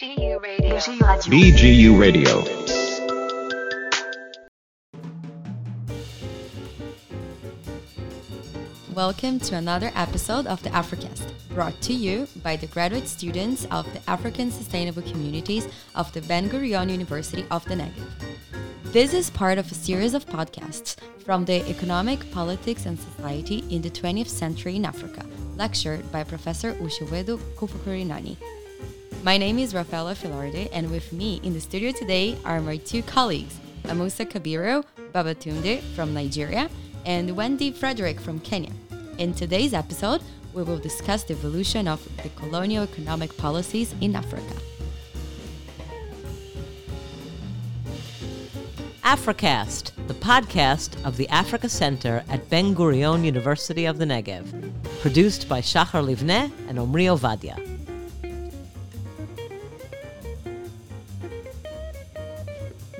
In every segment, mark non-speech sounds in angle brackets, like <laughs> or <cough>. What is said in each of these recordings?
BGU Radio. BGU Radio. Welcome to another episode of the Africast, brought to you by the graduate students of the African Sustainable Communities of the Ben Gurion University of the Negev. This is part of a series of podcasts from the Economic, Politics and Society in the 20th Century in Africa, lectured by Professor Ushehwedu Kufakurinani. My name is Rafaela Filarde, and with me in the studio today are my two colleagues, Amusa Kabiro Babatunde from Nigeria and Wendy Frederick from Kenya. In today's episode, we will discuss the evolution of the colonial economic policies in Africa. Africast, the podcast of the Africa Center at Ben Gurion University of the Negev, produced by Shachar Livneh and Omri Ovadia.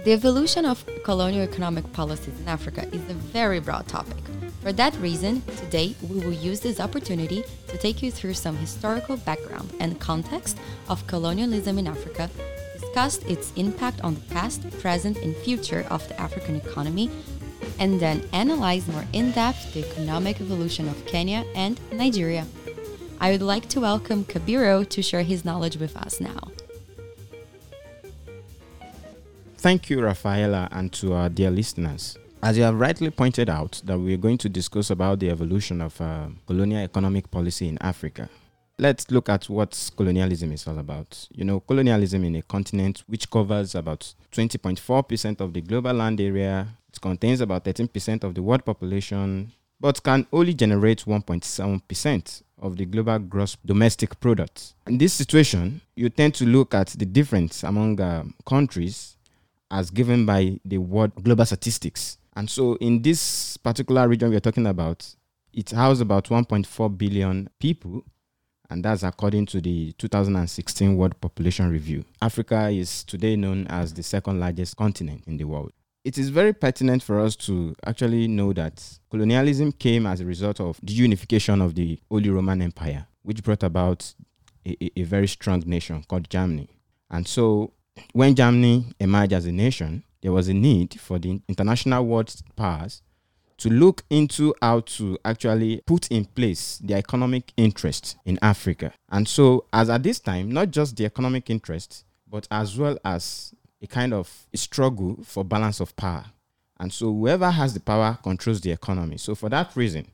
The evolution of colonial economic policies in Africa is a very broad topic. For that reason, today we will use this opportunity to take you through some historical background and context of colonialism in Africa, discuss its impact on the past, present, and future of the African economy, and then analyze more in depth the economic evolution of Kenya and Nigeria. I would like to welcome Kabiro to share his knowledge with us now. Thank you, Rafaela, and to our dear listeners. As you have rightly pointed out, that we are going to discuss about the evolution of uh, colonial economic policy in Africa. Let's look at what colonialism is all about. You know, colonialism in a continent which covers about 20.4% of the global land area, it contains about 13% of the world population, but can only generate 1.7% of the global gross domestic product. In this situation, you tend to look at the difference among uh, countries as given by the World Global Statistics. And so, in this particular region we're talking about, it houses about 1.4 billion people, and that's according to the 2016 World Population Review. Africa is today known as the second largest continent in the world. It is very pertinent for us to actually know that colonialism came as a result of the unification of the Holy Roman Empire, which brought about a, a, a very strong nation called Germany. And so, when Germany emerged as a nation, there was a need for the international world powers to look into how to actually put in place the economic interest in Africa. And so, as at this time, not just the economic interest, but as well as a kind of struggle for balance of power. And so, whoever has the power controls the economy. So, for that reason,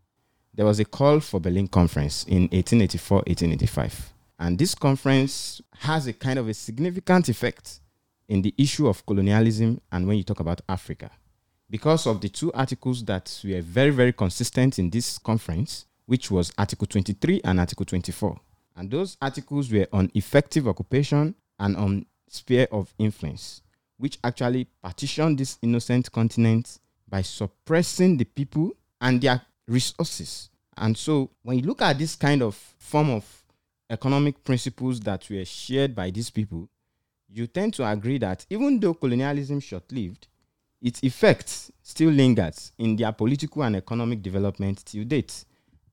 there was a call for Berlin Conference in 1884 1885. And this conference has a kind of a significant effect in the issue of colonialism and when you talk about Africa. Because of the two articles that were very, very consistent in this conference, which was Article 23 and Article 24. And those articles were on effective occupation and on sphere of influence, which actually partitioned this innocent continent by suppressing the people and their resources. And so when you look at this kind of form of economic principles that were shared by these people, you tend to agree that even though colonialism short-lived, its effects still lingers in their political and economic development till date.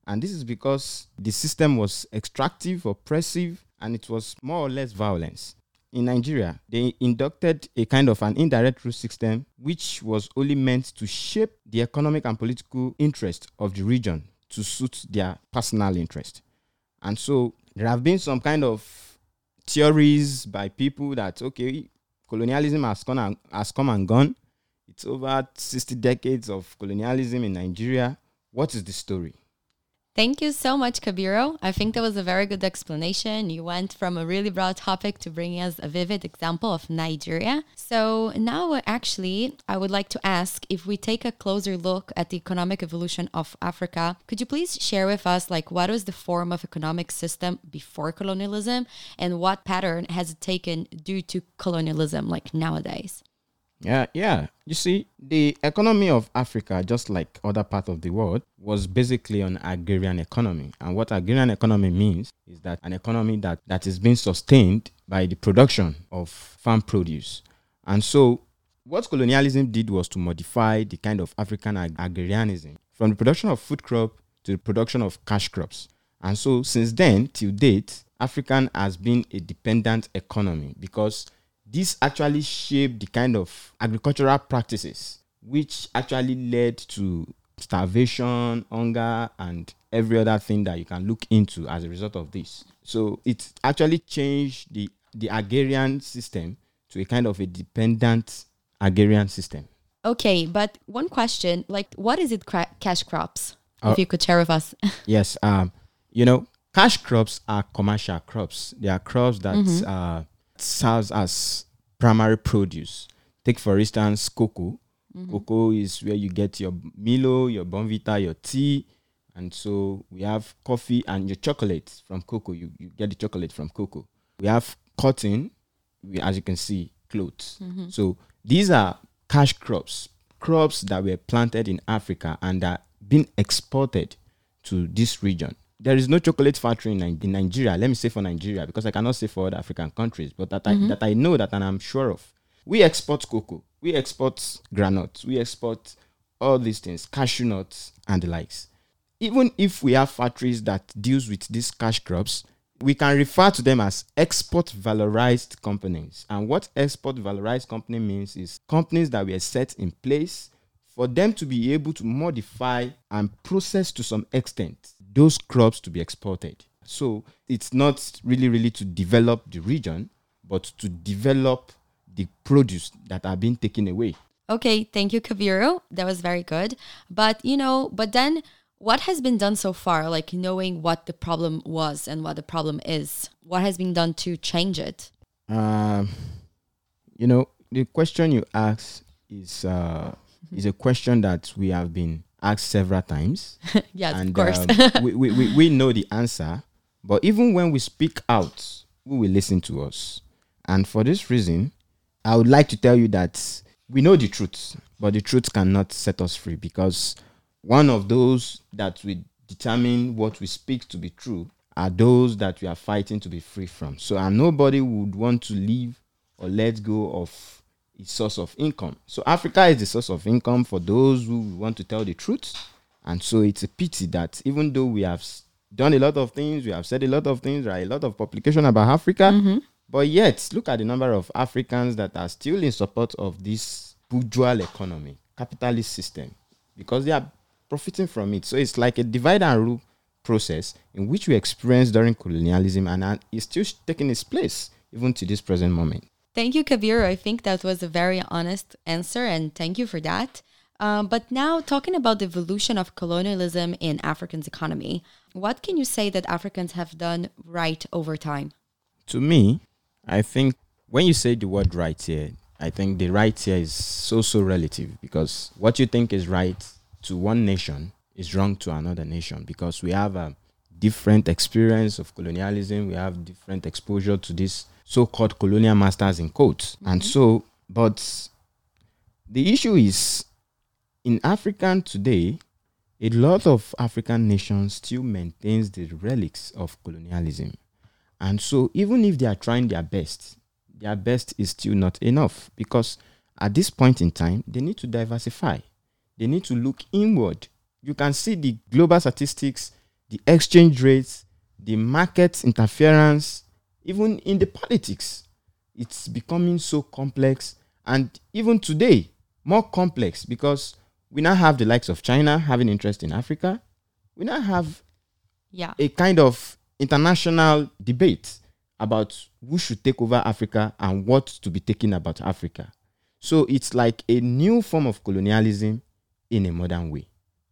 And this is because the system was extractive, oppressive, and it was more or less violence. In Nigeria, they inducted a kind of an indirect rule system which was only meant to shape the economic and political interest of the region to suit their personal interest. And so there have been some kind of theories by people that okay, colonialism has come and, has come and gone. It's over 60 decades of colonialism in Nigeria. What is the story? Thank you so much, Kabiro. I think that was a very good explanation. You went from a really broad topic to bringing us a vivid example of Nigeria. So now, actually, I would like to ask if we take a closer look at the economic evolution of Africa, could you please share with us, like, what was the form of economic system before colonialism and what pattern has it taken due to colonialism, like nowadays? Yeah, yeah. You see, the economy of Africa, just like other parts of the world, was basically an agrarian economy. And what agrarian economy means is that an economy that, that is being sustained by the production of farm produce. And so what colonialism did was to modify the kind of African ag- agrarianism from the production of food crop to the production of cash crops. And so since then till date, African has been a dependent economy because this actually shaped the kind of agricultural practices which actually led to starvation, hunger, and every other thing that you can look into as a result of this. So it actually changed the, the agrarian system to a kind of a dependent agrarian system. Okay, but one question like, what is it, cra- cash crops? Uh, if you could share with us. <laughs> Yes, um, you know, cash crops are commercial crops. They are crops that uh, serves as primary produce. Take for instance, cocoa. Mm-hmm. Cocoa is where you get your Milo, your Bournvita, your tea, and so we have coffee and your chocolate from cocoa. You, you get the chocolate from cocoa. We have cotton, we, as you can see, clothes. Mm-hmm. So these are cash crops, crops that were planted in Africa and are being exported to this region. There is no chocolate factory in, in Nigeria. Let me say for Nigeria because I cannot say for other African countries, but that I, mm-hmm. that I know that and I'm sure of. We export cocoa, we export granules, we export all these things, cashew nuts and the likes. Even if we have factories that deals with these cash crops, we can refer to them as export valorized companies. And what export valorized company means is companies that were set in place for them to be able to modify and process to some extent those crops to be exported. So it's not really, really to develop the region, but to develop the produce that are being taken away. Okay, thank you, Kabiru. That was very good. But you know, but then what has been done so far, like knowing what the problem was and what the problem is? What has been done to change it? Um, you know, the question you ask is uh, is a question that we have been asked several times. <laughs> yes, and of course. um, we, we, we, we know the answer. But even when we speak out, who will listen to us? And for this reason, I would like to tell you that we know the truth, but the truth cannot set us free because one of those that will determine what we speak to be true are those that we are fighting to be free from. So, and nobody would want to leave or let go of its source of income. So, Africa is the source of income for those who want to tell the truth. And so, it's a pity that even though we have done a lot of things, we have said a lot of things, there are a lot of publication about Africa, mm-hmm. but yet look at the number of Africans that are still in support of this bourgeois economy, capitalist system, because they are profiting from it. So it's like a divide and rule process in which we experienced during colonialism and is still taking its place even to this present moment. Thank you, Kabiru. I think that was a very honest answer, and thank you for that. Um, but now, talking about the evolution of colonialism in Africans' economy, what can you say that Africans have done right over time? To me, I think when you say the word right here, I think the right here is so so relative because what you think is right to one nation is wrong to another nation because we have a different experience of colonialism, we have different exposure to this so-called colonial masters in quotes, and mm-hmm. so but the issue is in African today, a lot of African nations still maintains the relics of colonialism. And so, even if they are trying their best, their best is still not enough because at this point in time, they need to diversify. They need to look inward. You can see the global statistics, the exchange rates, the market interference, even in the politics. It's becoming so complex. And even today, more complex because we now have the likes of China having interest in Africa. We now have Yeah. a kind of international debate about who should take over Africa and what to be taken about Africa. So it's like a new form of colonialism in a modern way.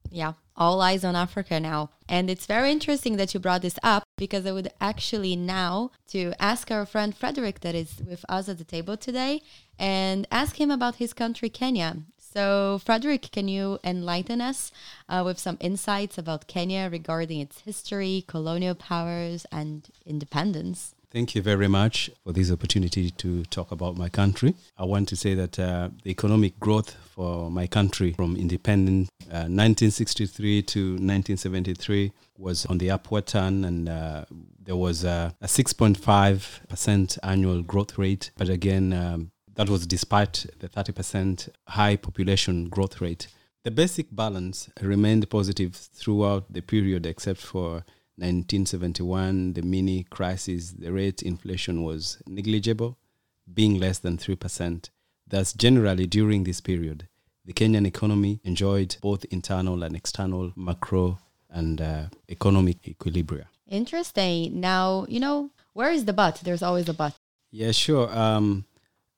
Yeah, all eyes on Africa now. And it's very interesting that you brought this up because I would actually now to ask our friend Frederick that is with us at the table today and ask him about his country, Kenya. So, Frederick, can you enlighten us uh, with some insights about Kenya regarding its history, colonial powers, and independence? Thank you very much for this opportunity to talk about my country. I want to say that uh, the economic growth for my country from independence uh, 1963 to 1973 was on the upward turn and uh, there was uh, a 6.5% annual growth rate. But again, um, that was despite the 30% high population growth rate. The basic balance remained positive throughout the period except for 1971, the mini crisis, the rate inflation was negligible, being less than 3%. Thus, generally during this period, the Kenyan economy enjoyed both internal and external macro and uh, economic equilibria. Interesting. Now, you know, where is the but? There's always a but. Yeah, sure. Um,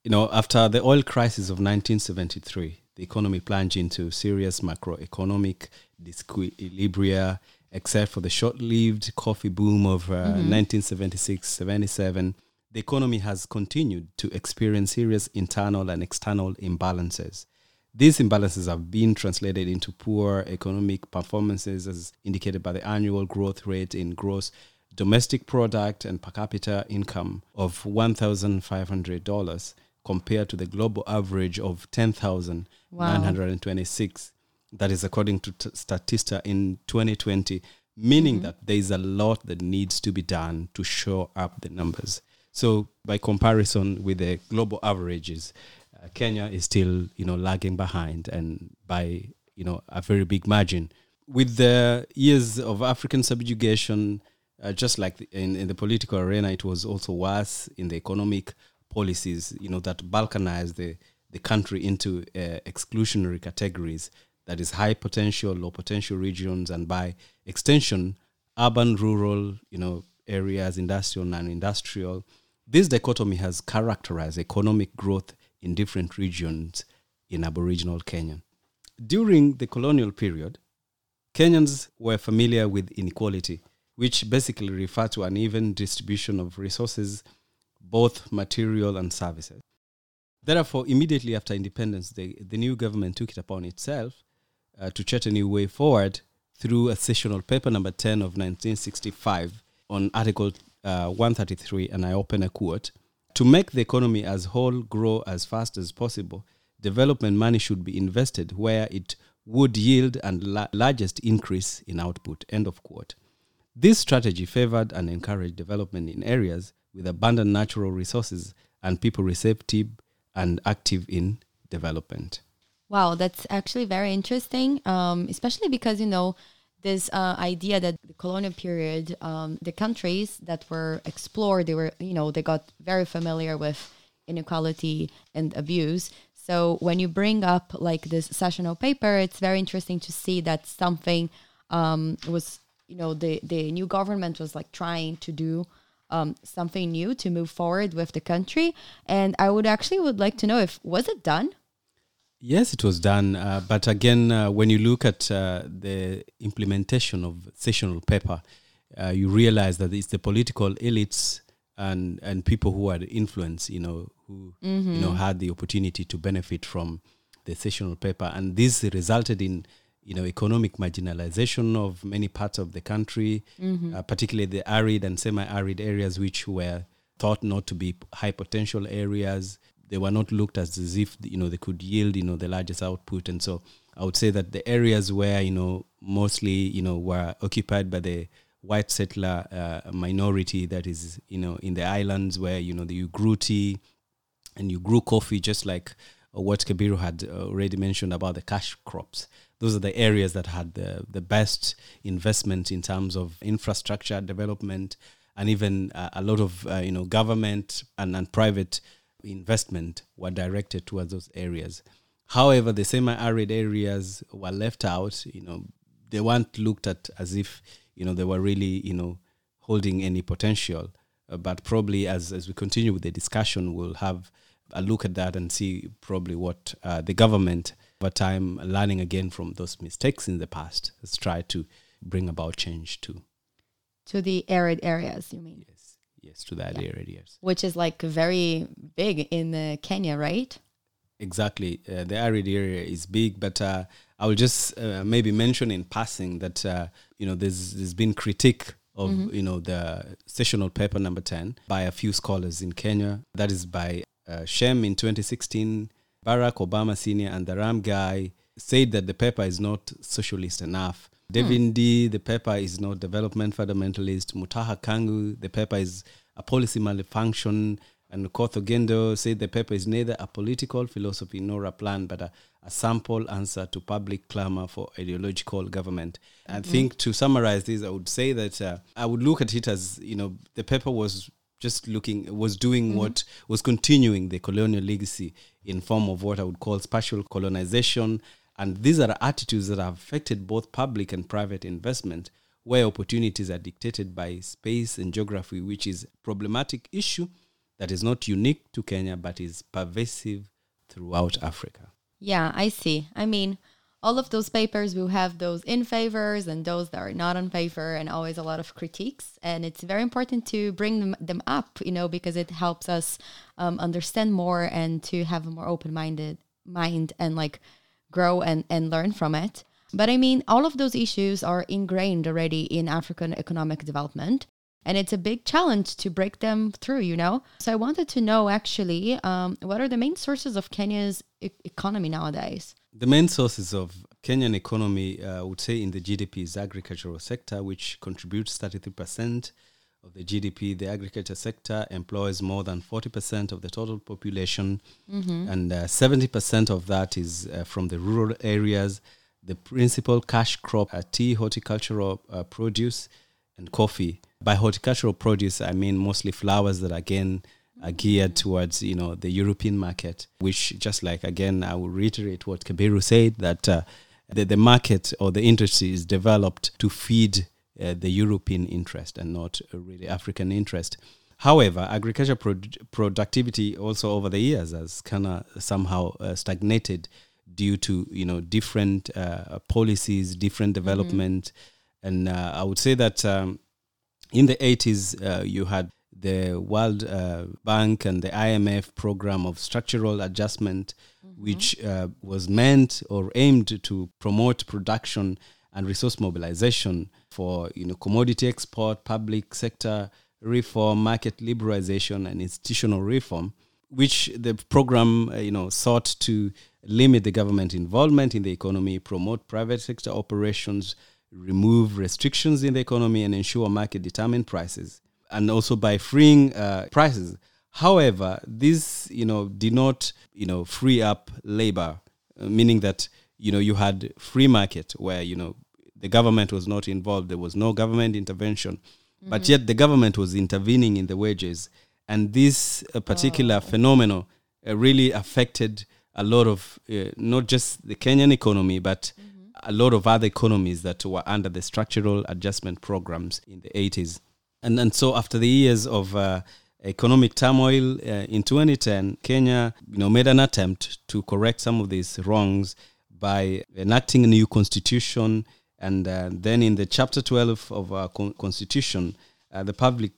you know, after the oil crisis of 1973, the economy plunged into serious macroeconomic disequilibria, except for the short-lived coffee boom of uh, 1976-77. The economy has continued to experience serious internal and external imbalances. These imbalances have been translated into poor economic performances, as indicated by the annual growth rate in gross domestic product and per capita income of $1,500 compared to the global average of 10,926. That is according to t- Statista in 2020, meaning that there is a lot that needs to be done to show up the numbers. So, by comparison with the global averages, uh, Kenya is still, you know, lagging behind, and by you know a very big margin. With the years of African subjugation, uh, just like the- in, in the political arena, it was also worse in the economic policies, you know, that balkanized the, the country into uh, exclusionary categories, that is high potential, low potential regions, and by extension, urban, rural, you know, areas, industrial, non-industrial. This dichotomy has characterized economic growth in different regions in Aboriginal Kenya. During the colonial period, Kenyans were familiar with inequality, which basically refer to an even distribution of resources, both material and services. Therefore, immediately after independence, the, the new government took it upon itself uh, to chart a new way forward through a sessional paper number 10 of 1965 on Article uh, 133, and I open a quote To make the economy as whole grow as fast as possible, development money should be invested where it would yield and la- largest increase in output. End of quote. This strategy favored and encouraged development in areas with abundant natural resources and people receptive and active in development. Wow, that's actually very interesting, um, especially because, you know, this uh, idea that the colonial period, um, the countries that were explored, they were, you know, they got very familiar with inequality and abuse. So when you bring up like this sessional paper, it's very interesting to see that something um, was, you know, the, the new government was like trying to do um, something new to move forward with the country. And I would actually would like to know if, was it done? Yes, it was done. Uh, but again, uh, when you look at uh, the implementation of sessional paper, uh, you realize that it's the political elites and, and people who had influence, you know, who you know had the opportunity to benefit from the sessional paper, and this resulted in you know economic marginalization of many parts of the country, uh, particularly the arid and semi-arid areas, which were thought not to be high potential areas they were not looked at as if you know they could yield you know the largest output and so i would say that the areas where you know mostly you know were occupied by the white settler uh, minority that is you know in the islands where you know the, you grew tea and you grew coffee just like uh, what Kabiru had already mentioned about the cash crops. Those are the areas that had the, the best investment in terms of infrastructure development and even uh, a lot of uh, you know government and, and private investment were directed towards those areas. However, the semi-arid areas were left out. You know, they weren't looked at as if you know they were really you know holding any potential. Uh, but probably as as we continue with the discussion, we'll have a look at that and see probably what uh, the government over time, learning again from those mistakes in the past, has tried to bring about change to. To the arid areas, you mean? Yes, yes, to that area. Yes. Which is like very big in uh, Kenya, right? Exactly. Uh, the arid area is big, but uh, I will just uh, maybe mention in passing that uh, you know there's there's been critique of you know the sessional paper number ten by a few scholars in Kenya. That is by uh, Shem in 2016, Barack Obama Senior, and the Ram guy said that the paper is not socialist enough. David Ndii, the paper is not development fundamentalist. Mutakha Kangu, the paper is a policy malfunction. And Okoth Ogendo said the paper is neither a political philosophy nor a plan, but a, a sample answer to public clamor for ideological government. I think to summarize this, I would say that uh, I would look at it as, you know, the paper was just looking, was doing what was continuing the colonial legacy in form of what I would call spatial colonization. And these are attitudes that have affected both public and private investment, where opportunities are dictated by space and geography, which is a problematic issue that is not unique to Kenya, but is pervasive throughout Africa. Yeah, I see. I mean, all of those papers will have those in favors and those that are not in favor, and always a lot of critiques. And it's very important to bring them, them up, you know, because it helps us um, understand more and to have a more open minded mind and like grow and, and learn from it. But I mean, all of those issues are ingrained already in African economic development. And it's a big challenge to break them through, you know? So I wanted to know actually, um, what are the main sources of Kenya's e- economy nowadays? The main sources of Kenyan economy, uh, I would say, in the GDP is agricultural sector, which contributes 33% of the GDP. The agriculture sector employs more than 40% of the total population, and uh, 70% of that is uh, from the rural areas. The principal cash crop are tea, horticultural uh, produce, and coffee. By horticultural produce, I mean mostly flowers that again are geared towards you know the European market. Which just like again, I will reiterate what Kabiru said that uh, the the market or the industry is developed to feed uh, the European interest and not uh, really African interest. However, agriculture prod- productivity also over the years has kind of somehow uh, stagnated due to you know different uh, policies, different development, and uh, I would say that um, in the 80s uh, you had the World uh, Bank and the IMF program of structural adjustment, which uh, was meant or aimed to promote production and resource mobilization for you know commodity export, public sector reform, market liberalization, and institutional reform. Which the program uh, you know sought to limit the government involvement in the economy, promote private sector operations, remove restrictions in the economy, and ensure market determined prices and also by freeing uh, prices. However, this you know did not you know free up labor, uh, meaning that you know you had free market where you know the government was not involved. There was no government intervention, but yet the government was intervening in the wages, and this uh, particular phenomenon uh, really affected a lot of uh, not just the Kenyan economy, but a lot of other economies that were under the structural adjustment programs in the 80s. And, and so after the years of uh, economic turmoil uh, in 2010, Kenya you know, made an attempt to correct some of these wrongs by enacting a new constitution. And uh, then in the chapter 12 of our con- constitution, uh, the public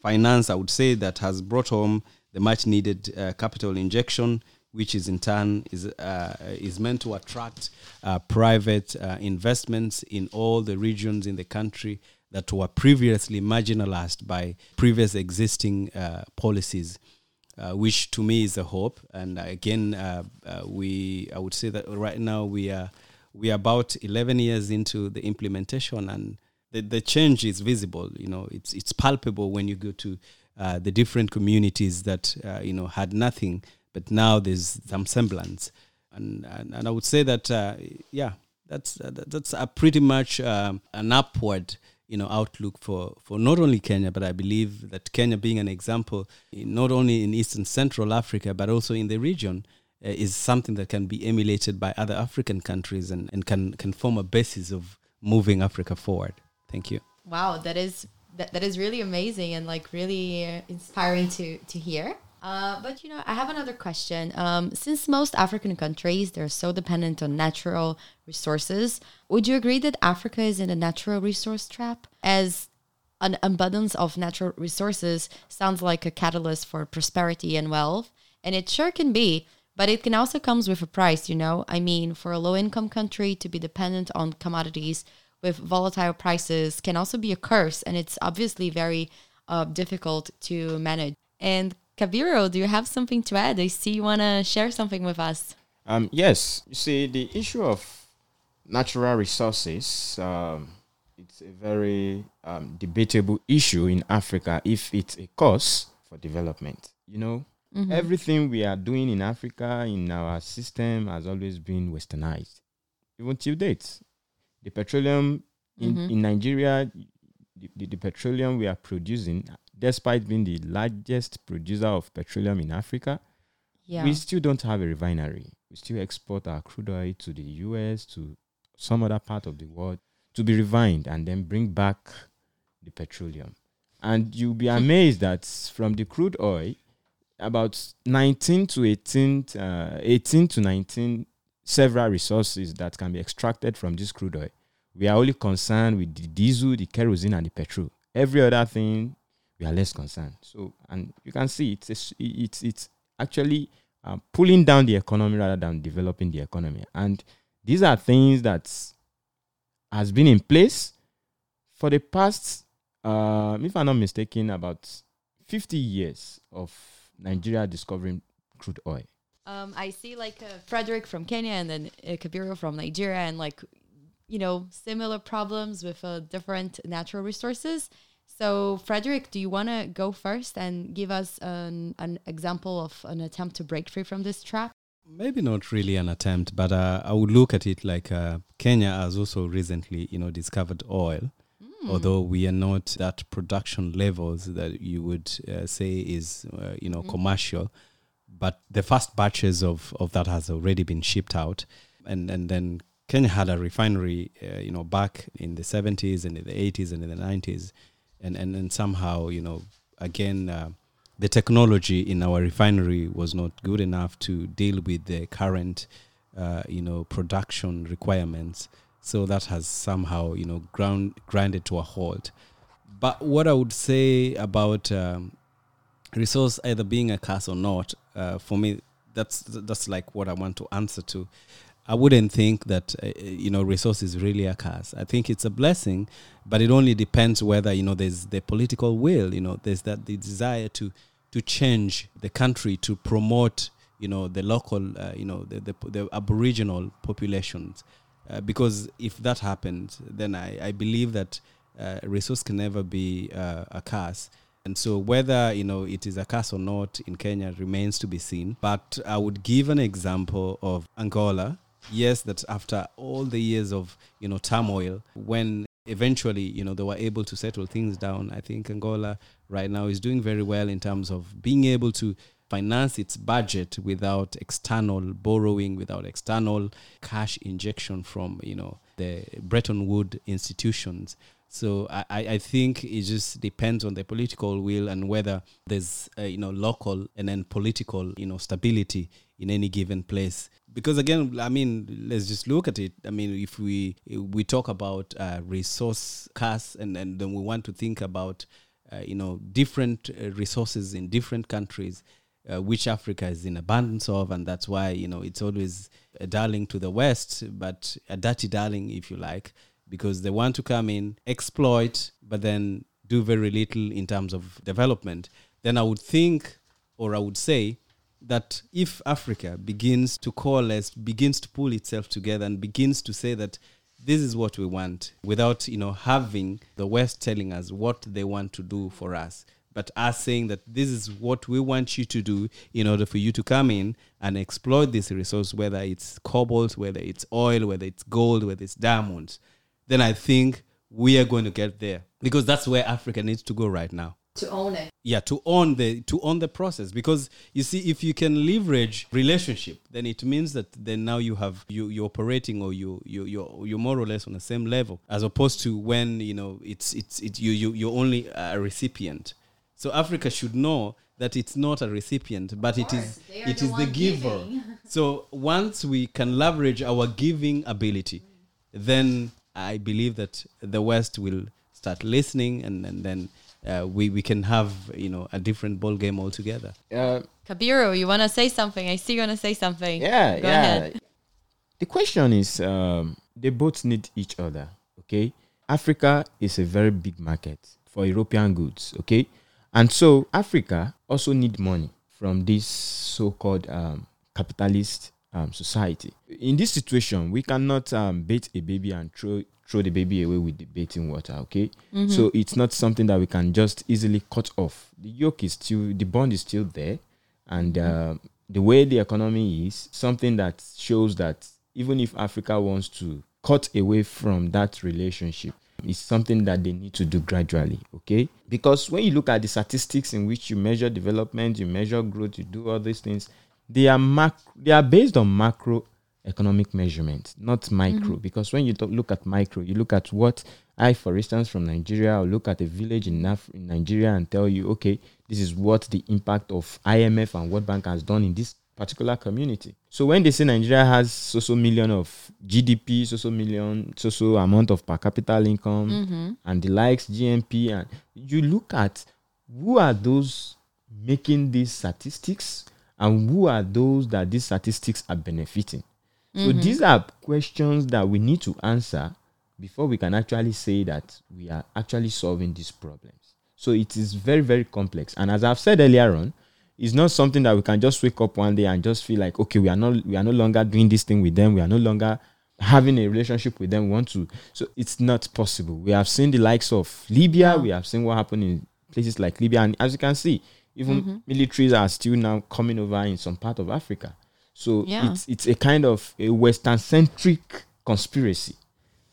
finance, I would say, that has brought home the much needed uh, capital injection, which is in turn is uh, is meant to attract uh, private uh, investments in all the regions in the country that were previously marginalized by previous existing policies. Uh, which to me is a hope, and again, uh, uh, we I would say that right now we are we are about 11 years into the implementation, and the, the change is visible. You know, it's it's palpable when you go to uh, the different communities that uh, you know had nothing, but now there's some semblance, and and, and I would say that uh, yeah, that's that's a pretty much um, an upward you know outlook for for not only Kenya, but I believe that Kenya being an example, not only in Eastern Central Africa, but also in the region. Uh, is something that can be emulated by other African countries and, and can, can form a basis of moving Africa forward. Thank you. Wow, that is that, that is really amazing and like really inspiring to to hear. Uh, but you know, I have another question. Um, since most African countries they're so dependent on natural resources, would you agree that Africa is in a natural resource trap? As an abundance of natural resources sounds like a catalyst for prosperity and wealth, and it sure can be. But it can also comes with a price, you know. I mean, for a low-income country to be dependent on commodities with volatile prices can also be a curse, and it's obviously very uh, difficult to manage. And Kabiro, do you have something to add? I see you want to share something with us. Um, yes, you see, the issue of natural resources, um, it's a very um, debatable issue in Africa if it's a cause for development. you know, Mhm. everything we are doing in Africa in our system has always been westernized, even till date. The petroleum in, Mhm. in Nigeria, the, the, the petroleum we are producing, despite being the largest producer of petroleum in Africa, yeah. we still don't have a refinery. We still export our crude oil to the US, to some other part of the world, to be refined and then bring back the petroleum. And you'll be amazed that from the crude oil, about 19 to 18, uh, 18 to 19 several resources that can be extracted from this crude oil. We are only concerned with the diesel, the kerosene, and the petrol. Every other thing, we are less concerned. So, and you can see it's it's it's actually uh, pulling down the economy rather than developing the economy. And these are things that has been in place for the past, uh, if I'm not mistaken, about 50 years of Nigeria discovering crude oil. Um, I see like uh, Frederick from Kenya and then uh, Kabiru from Nigeria, and like, you know, similar problems with uh, different natural resources. So, Frederick, do you want to go first and give us an, an example of an attempt to break free from this trap? Maybe not really an attempt, but uh, I would look at it like uh, Kenya has also recently, you know, discovered oil. Although we are not at production levels that you would uh, say is, uh, you know, commercial, but the first batches of, of that has already been shipped out, and and then Kenya had a refinery, uh, you know, back in the seventies and in the eighties and in the nineties, and and and somehow, you know, again. Uh, the technology in our refinery was not good enough to deal with the current, uh, you know, production requirements. So that has somehow, you know, ground grinded to a halt. But what I would say about um, resource either being a curse or not, uh, for me, that's that's like what I want to answer to. I wouldn't think that uh, you know resource is really a curse. I think it's a blessing, but it only depends whether you know there's the political will. You know, there's that the desire to to change the country to promote you know the local uh, you know the, the the aboriginal populations. Uh, because if that happens, then I, I believe that uh, resource can never be uh, a curse. And so, whether you know it is a curse or not in Kenya remains to be seen. But I would give an example of Angola. Yes, that after all the years of you know turmoil, when eventually you know they were able to settle things down, I think Angola right now is doing very well in terms of being able to finance its budget without external borrowing, without external cash injection from you know the Bretton Woods institutions. So I, I think it just depends on the political will and whether there's uh, you know local and then political you know stability in any given place. Because again, I mean, let's just look at it. I mean, if we we talk about uh, resource costs and and then we want to think about uh, you know different uh, resources in different countries uh, which Africa is in abundance of, and that's why you know it's always a darling to the West, but a dirty darling, if you like, because they want to come in, exploit, but then do very little in terms of development. Then I would think, or I would say, that if Africa begins to coalesce, begins to pull itself together, and begins to say that this is what we want, without you know having the West telling us what they want to do for us, but us saying that this is what we want you to do in order for you to come in and exploit this resource, whether it's cobalt, whether it's oil, whether it's gold, whether it's diamonds, then I think we are going to get there because that's where Africa needs to go right now. To own it. Yeah, to own the to own the process because you see, if you can leverage relationship, then it means that then now you have you you're operating or you you you're you're more or less on the same level as opposed to when you know it's it's it you you you're only a recipient. So Africa should know that it's not a recipient, but it is it the is the giver. <laughs> so once we can leverage our giving ability, then I believe that the West will start listening, and, and then uh, we we can have you know a different ball game altogether. Uh, Kabiru, you want to say something? I see you want to say something. yeah, Go yeah. ahead. The question is, um, they both need each other. Okay, Africa is a very big market for European goods. Okay, and so Africa also need money from this so-called um, capitalist um, society. In this situation, we cannot um, bait a baby and throw throw the baby away with the bathing water. Okay, so it's not something that we can just easily cut off. The yoke is still, the bond is still there, and uh, the way the economy is something that shows that even if Africa wants to cut away from that relationship, it's something that they need to do gradually. Okay, because when you look at the statistics in which you measure development, you measure growth, you do all these things, they are mac- they are based on macro economic measurement, not micro. Mm. Because when you talk, look at micro, you look at what I, for instance, from Nigeria, or look at a village in, Af- in Nigeria and tell you, okay, this is what the impact of IMF and World Bank has done in this particular community. So when they say Nigeria has so so million of GDP, so so million, so so amount of per capita income, mm-hmm. and the likes GNP, and you look at who are those making these statistics and who are those that these statistics are benefiting. So mm-hmm. these are questions that we need to answer before we can actually say that we are actually solving these problems. So it is very, very complex. And as I've said earlier on, it's not something that we can just wake up one day and just feel like, okay, we are not we are no longer doing this thing with them, we are no longer having a relationship with them. We want to so it's not possible. We have seen the likes of Libya, we have seen what happened in places like Libya, and as you can see, even mm-hmm. militaries are still now coming over in some part of Africa. So Yeah. it's it's a kind of a Western centric conspiracy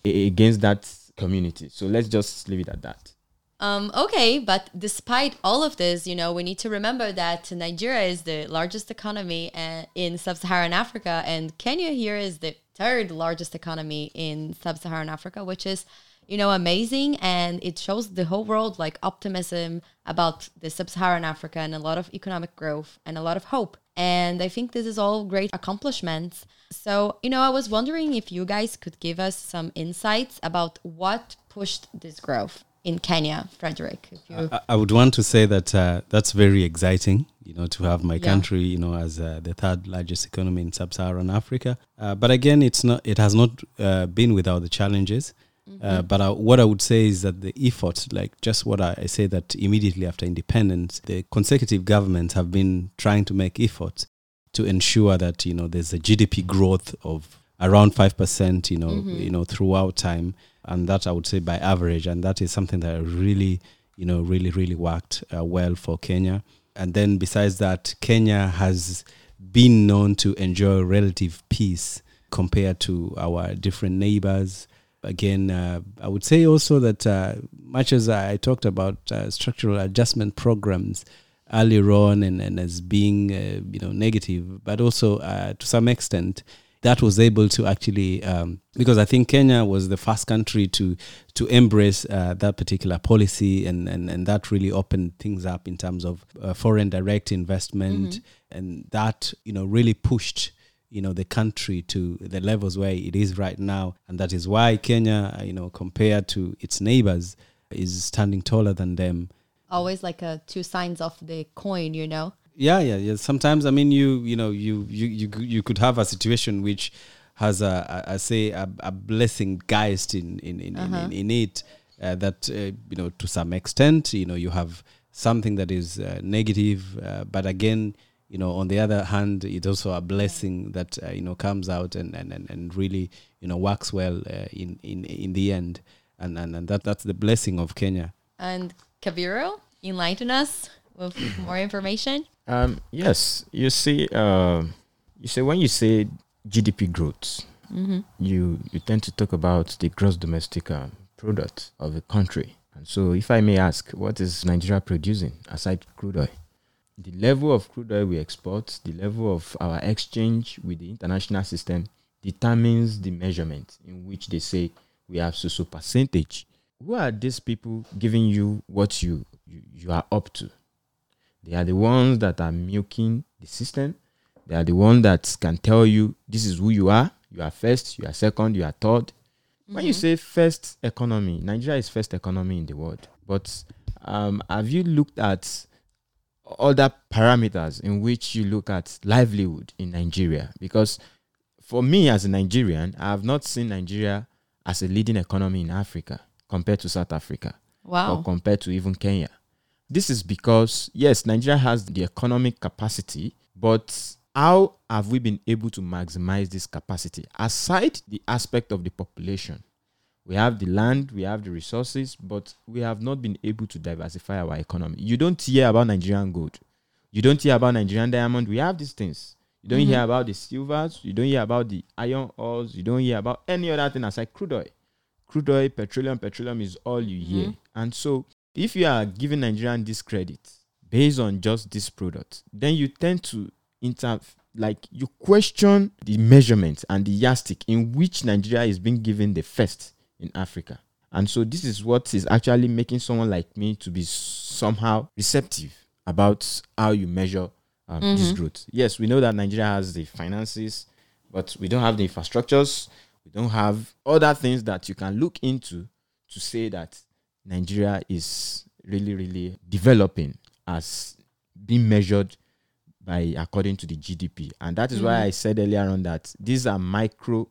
against that community. So let's just leave it at that. Um, okay, but despite all of this, you know, we need to remember that Nigeria is the largest economy uh, in sub-Saharan Africa, and Kenya here is the third largest economy in sub-Saharan Africa, which is, you know, amazing, and it shows the whole world like optimism about the sub-Saharan Africa and a lot of economic growth and a lot of hope. And I think this is all great accomplishments. So, you know, I was wondering if you guys could give us some insights about what pushed this growth in Kenya, Frederick. If you, I, I would want to say that uh, that's very exciting, you know, to have my Yeah. country, you know, as uh, the third largest economy in sub-Saharan Africa. Uh, but again, it's not. It has not uh, been without the challenges. Uh, but I, what I would say is that the effort, like just what I, I say that immediately after independence, the consecutive governments have been trying to make efforts to ensure that you know there's a GDP growth of around five percent, you know, you know, throughout time, and that I would say by average, and that is something that really, you know, really really worked uh, well for Kenya. And then besides that, Kenya has been known to enjoy relative peace compared to our different neighbors. Again, uh, I would say also that uh, much as I talked about uh, structural adjustment programs earlier on and, and as being uh, you know negative, but also uh, to some extent that was able to actually um, because I think Kenya was the first country to to embrace uh, that particular policy and, and and that really opened things up in terms of uh, foreign direct investment and that you know really pushed you know the country to the levels where it is right now. And that is why Kenya uh, you know compared to its neighbors is standing taller than them. Always like a two sides of the coin, you know. yeah yeah yeah. Sometimes i mean you you know you you you, you could have a situation which has a, a, a say a, a blessing geist in in in, in, in, in it uh, that uh, you know to some extent you know you have something that is uh, negative uh, but again you know on the other hand it's also a blessing that uh, you know comes out and, and, and, and really you know works well uh, in, in in the end and, and and that that's the blessing of Kenya And Kabiro, enlighten us with <clears throat> more information. Um, yes, you see, um you say when you say GDP growth, you you tend to talk about the gross domestic um, product of a country. And so, if I may ask, what is Nigeria producing aside crude oil? The level of crude oil we export, the level of our exchange with the international system determines the measurement in which they say we have so so percentage. Who are these people giving you what you, you, you are up to? They are the ones that are milking the system. They are the ones that can tell you this is who you are. You are first, you are second, you are third. When you say first economy, Nigeria is first economy in the world. But um, have you looked at other parameters in which you look at livelihood in Nigeria? Because for me as a Nigerian, I have not seen Nigeria as a leading economy in Africa compared to South Africa or compared to even Kenya. This is because, yes, Nigeria has the economic capacity, but how have we been able to maximize this capacity? Aside the aspect of the population, We have the land, we have the resources, but we have not been able to diversify our economy. You don't hear about Nigerian gold. You don't hear about Nigerian diamond. We have these things. You don't mm-hmm. hear about the silvers. You don't hear about the iron ores. You don't hear about any other thing aside crude oil. Crude oil, petroleum, petroleum is all you mm-hmm. hear. And so, if you are giving Nigerian this credit based on just this product, then you tend to inter like you question the measurement and the yardstick in which Nigeria is being given the first in Africa. And so this is what is actually making someone like me to be somehow receptive about how you measure um, this growth. Yes, we know that Nigeria has the finances, but we don't have the infrastructures. We don't have other things that you can look into to say that Nigeria is really, really developing as being measured by according to the GDP. And that is why I said earlier on that these are micro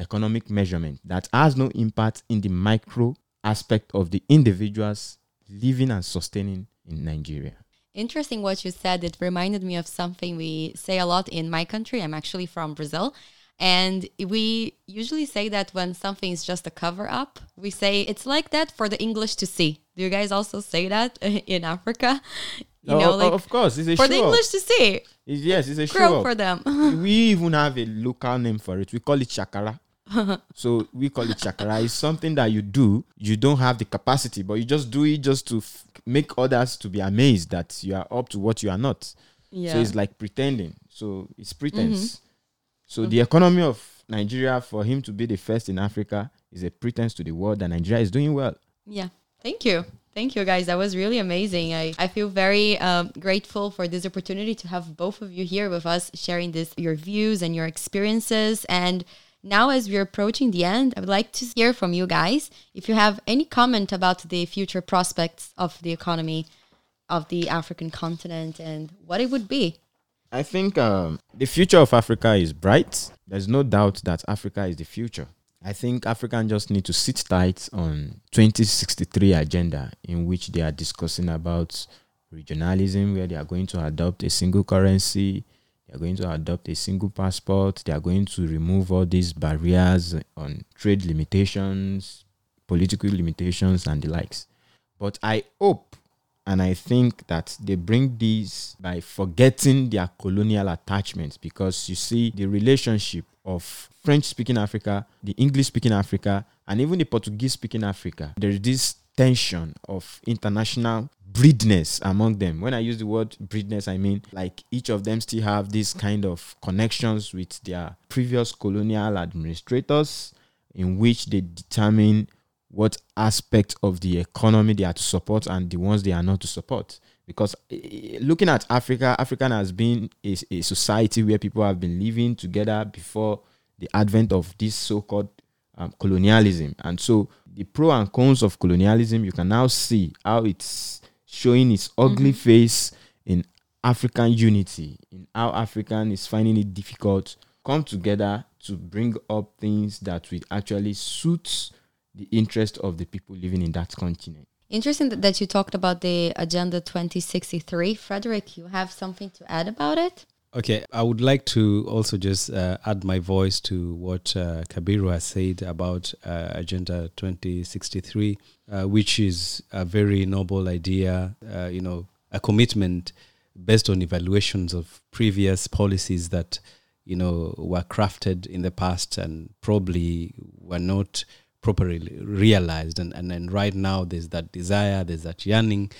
economic measurement that has no impact in the micro aspect of the individuals living and sustaining in Nigeria. Interesting what you said. It reminded me of something we say a lot in my country. I'm actually from Brazil. And we usually say that when something is just a cover up, we say it's like that for the English to see. Do you guys also say that <laughs> in Africa? You oh, know, Oh, like of course, it's a for the. English to see. It's- yes, it's a show. for them. we even have a local name for it. We call it chakara. So we call it chakara. It's something that you do. You don't have the capacity, but you just do it just to f- make others to be amazed that you are up to what you are not. Yeah. So it's like pretending. So it's pretense. So the economy of Nigeria, for him to be the first in Africa, is a pretense to the world that Nigeria is doing well. Yeah. Thank you. Thank you, guys. That was really amazing. I, I feel very um, grateful for this opportunity to have both of you here with us sharing this your views and your experiences. And now, as we're approaching the end, I would like to hear from you guys if you have any comment about the future prospects of the economy of the African continent and what it would be. I think um, the future of Africa is bright. There's no doubt that Africa is the future. I think Africans just need to sit tight on 2063 agenda in which they are discussing about regionalism, where they are going to adopt a single currency, they are going to adopt a single passport, they are going to remove all these barriers on trade limitations, political limitations, and the likes. But I hope and I think that they bring these by forgetting their colonial attachments because you see the relationship of French speaking Africa, the English speaking Africa, and even the Portuguese speaking Africa. There is this tension of international breedness among them. When I use the word breedness, I mean like each of them still have this kind of connections with their previous colonial administrators in which they determine what aspect of the economy they are to support and the ones they are not to support. Because eh, looking at Africa, Africa has been a, a society where people have been living together before the advent of this so-called um, colonialism. And so the pro and cons of colonialism, you can now see how it's showing its ugly mm-hmm. face in African unity, in how African is finding it difficult come together to bring up things that will actually suit the interest of the people living in that continent. Interesting that you talked about the Agenda 2063. Frederick, you have something to add about it? Okay, I would like to also just uh, add my voice to what uh, Kabiru has said about uh, Agenda 2063, uh, which is a very noble idea, uh, you know, a commitment based on evaluations of previous policies that, you know, were crafted in the past and probably were not properly realized. And, and, and right now there's that desire, there's that yearning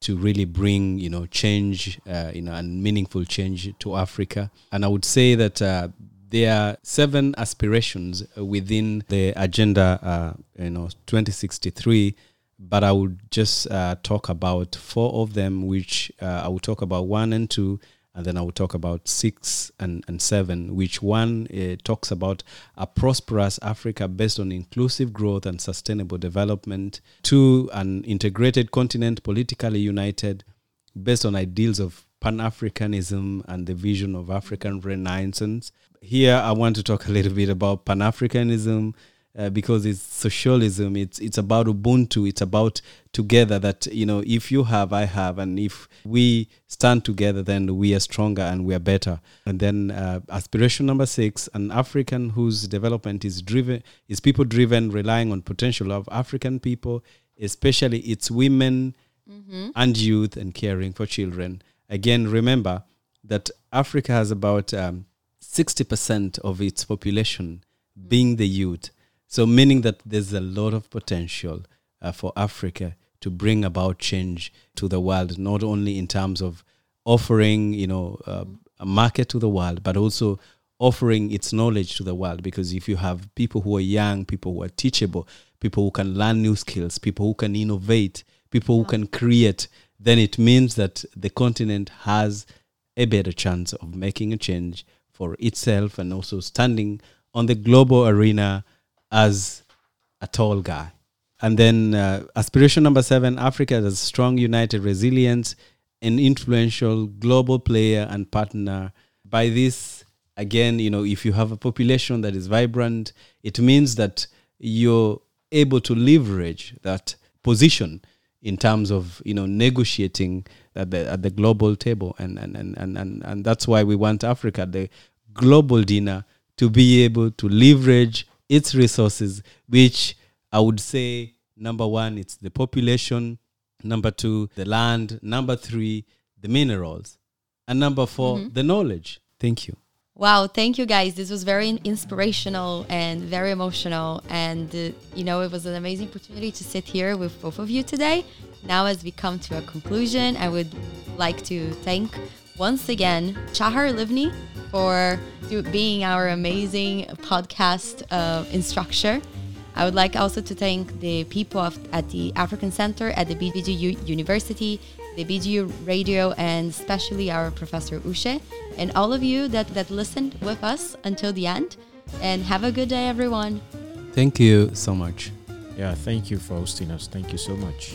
to really bring you know change uh, you know and meaningful change to Africa. And I would say that uh, there are seven aspirations within the agenda uh, you know 2063 but I would just uh, talk about four of them which uh, I will talk about one and two and then I will talk about six and, and seven, which one uh, talks about a prosperous Africa based on inclusive growth and sustainable development. Two, an integrated continent, politically united, based on ideals of Pan Africanism and the vision of African Renaissance. Here, I want to talk a little bit about Pan Africanism uh, because it's socialism. It's it's about Ubuntu. It's about together. That you know, if you have, I have, and if we stand together, then we are stronger and we are better. And then uh, aspiration number six: an African whose development is driven is people driven, relying on potential of African people, especially its women and youth, and caring for children. Again, remember that Africa has about um, 60% of its population being the youth. So, meaning that there's a lot of potential uh, for Africa to bring about change to the world, not only in terms of offering, you know, uh, a market to the world, but also offering its knowledge to the world. Because if you have people who are young, people who are teachable, people who can learn new skills, people who can innovate, people who can create, then it means that the continent has a better chance of making a change for itself and also standing on the global arena as a tall guy. And then uh, aspiration number seven Africa as a strong, united, resilient, and influential global player and partner. By this, again, you know, if you have a population that is vibrant, it means that you're able to leverage that position in terms of you know negotiating at the at the global table and and and and and, and that's why we want Africa the global dinner to be able to leverage its resources which I would say number 1 it's the population number 2 the land number 3 the minerals and number 4 the knowledge thank you Wow, thank you guys. This was very inspirational and very emotional. And, uh, you know, it was an amazing opportunity to sit here with both of you today. Now, as we come to a conclusion, I would like to thank once again Chahar Livni for do, being our amazing podcast uh, instructor. I would like also to thank the people of, at the African Center at the BGU University, the BGU Radio, and especially our Professor Ushe, and all of you that, that listened with us until the end. And have a good day, everyone. thank you so much Yeah, thank you for hosting us. Thank you so much.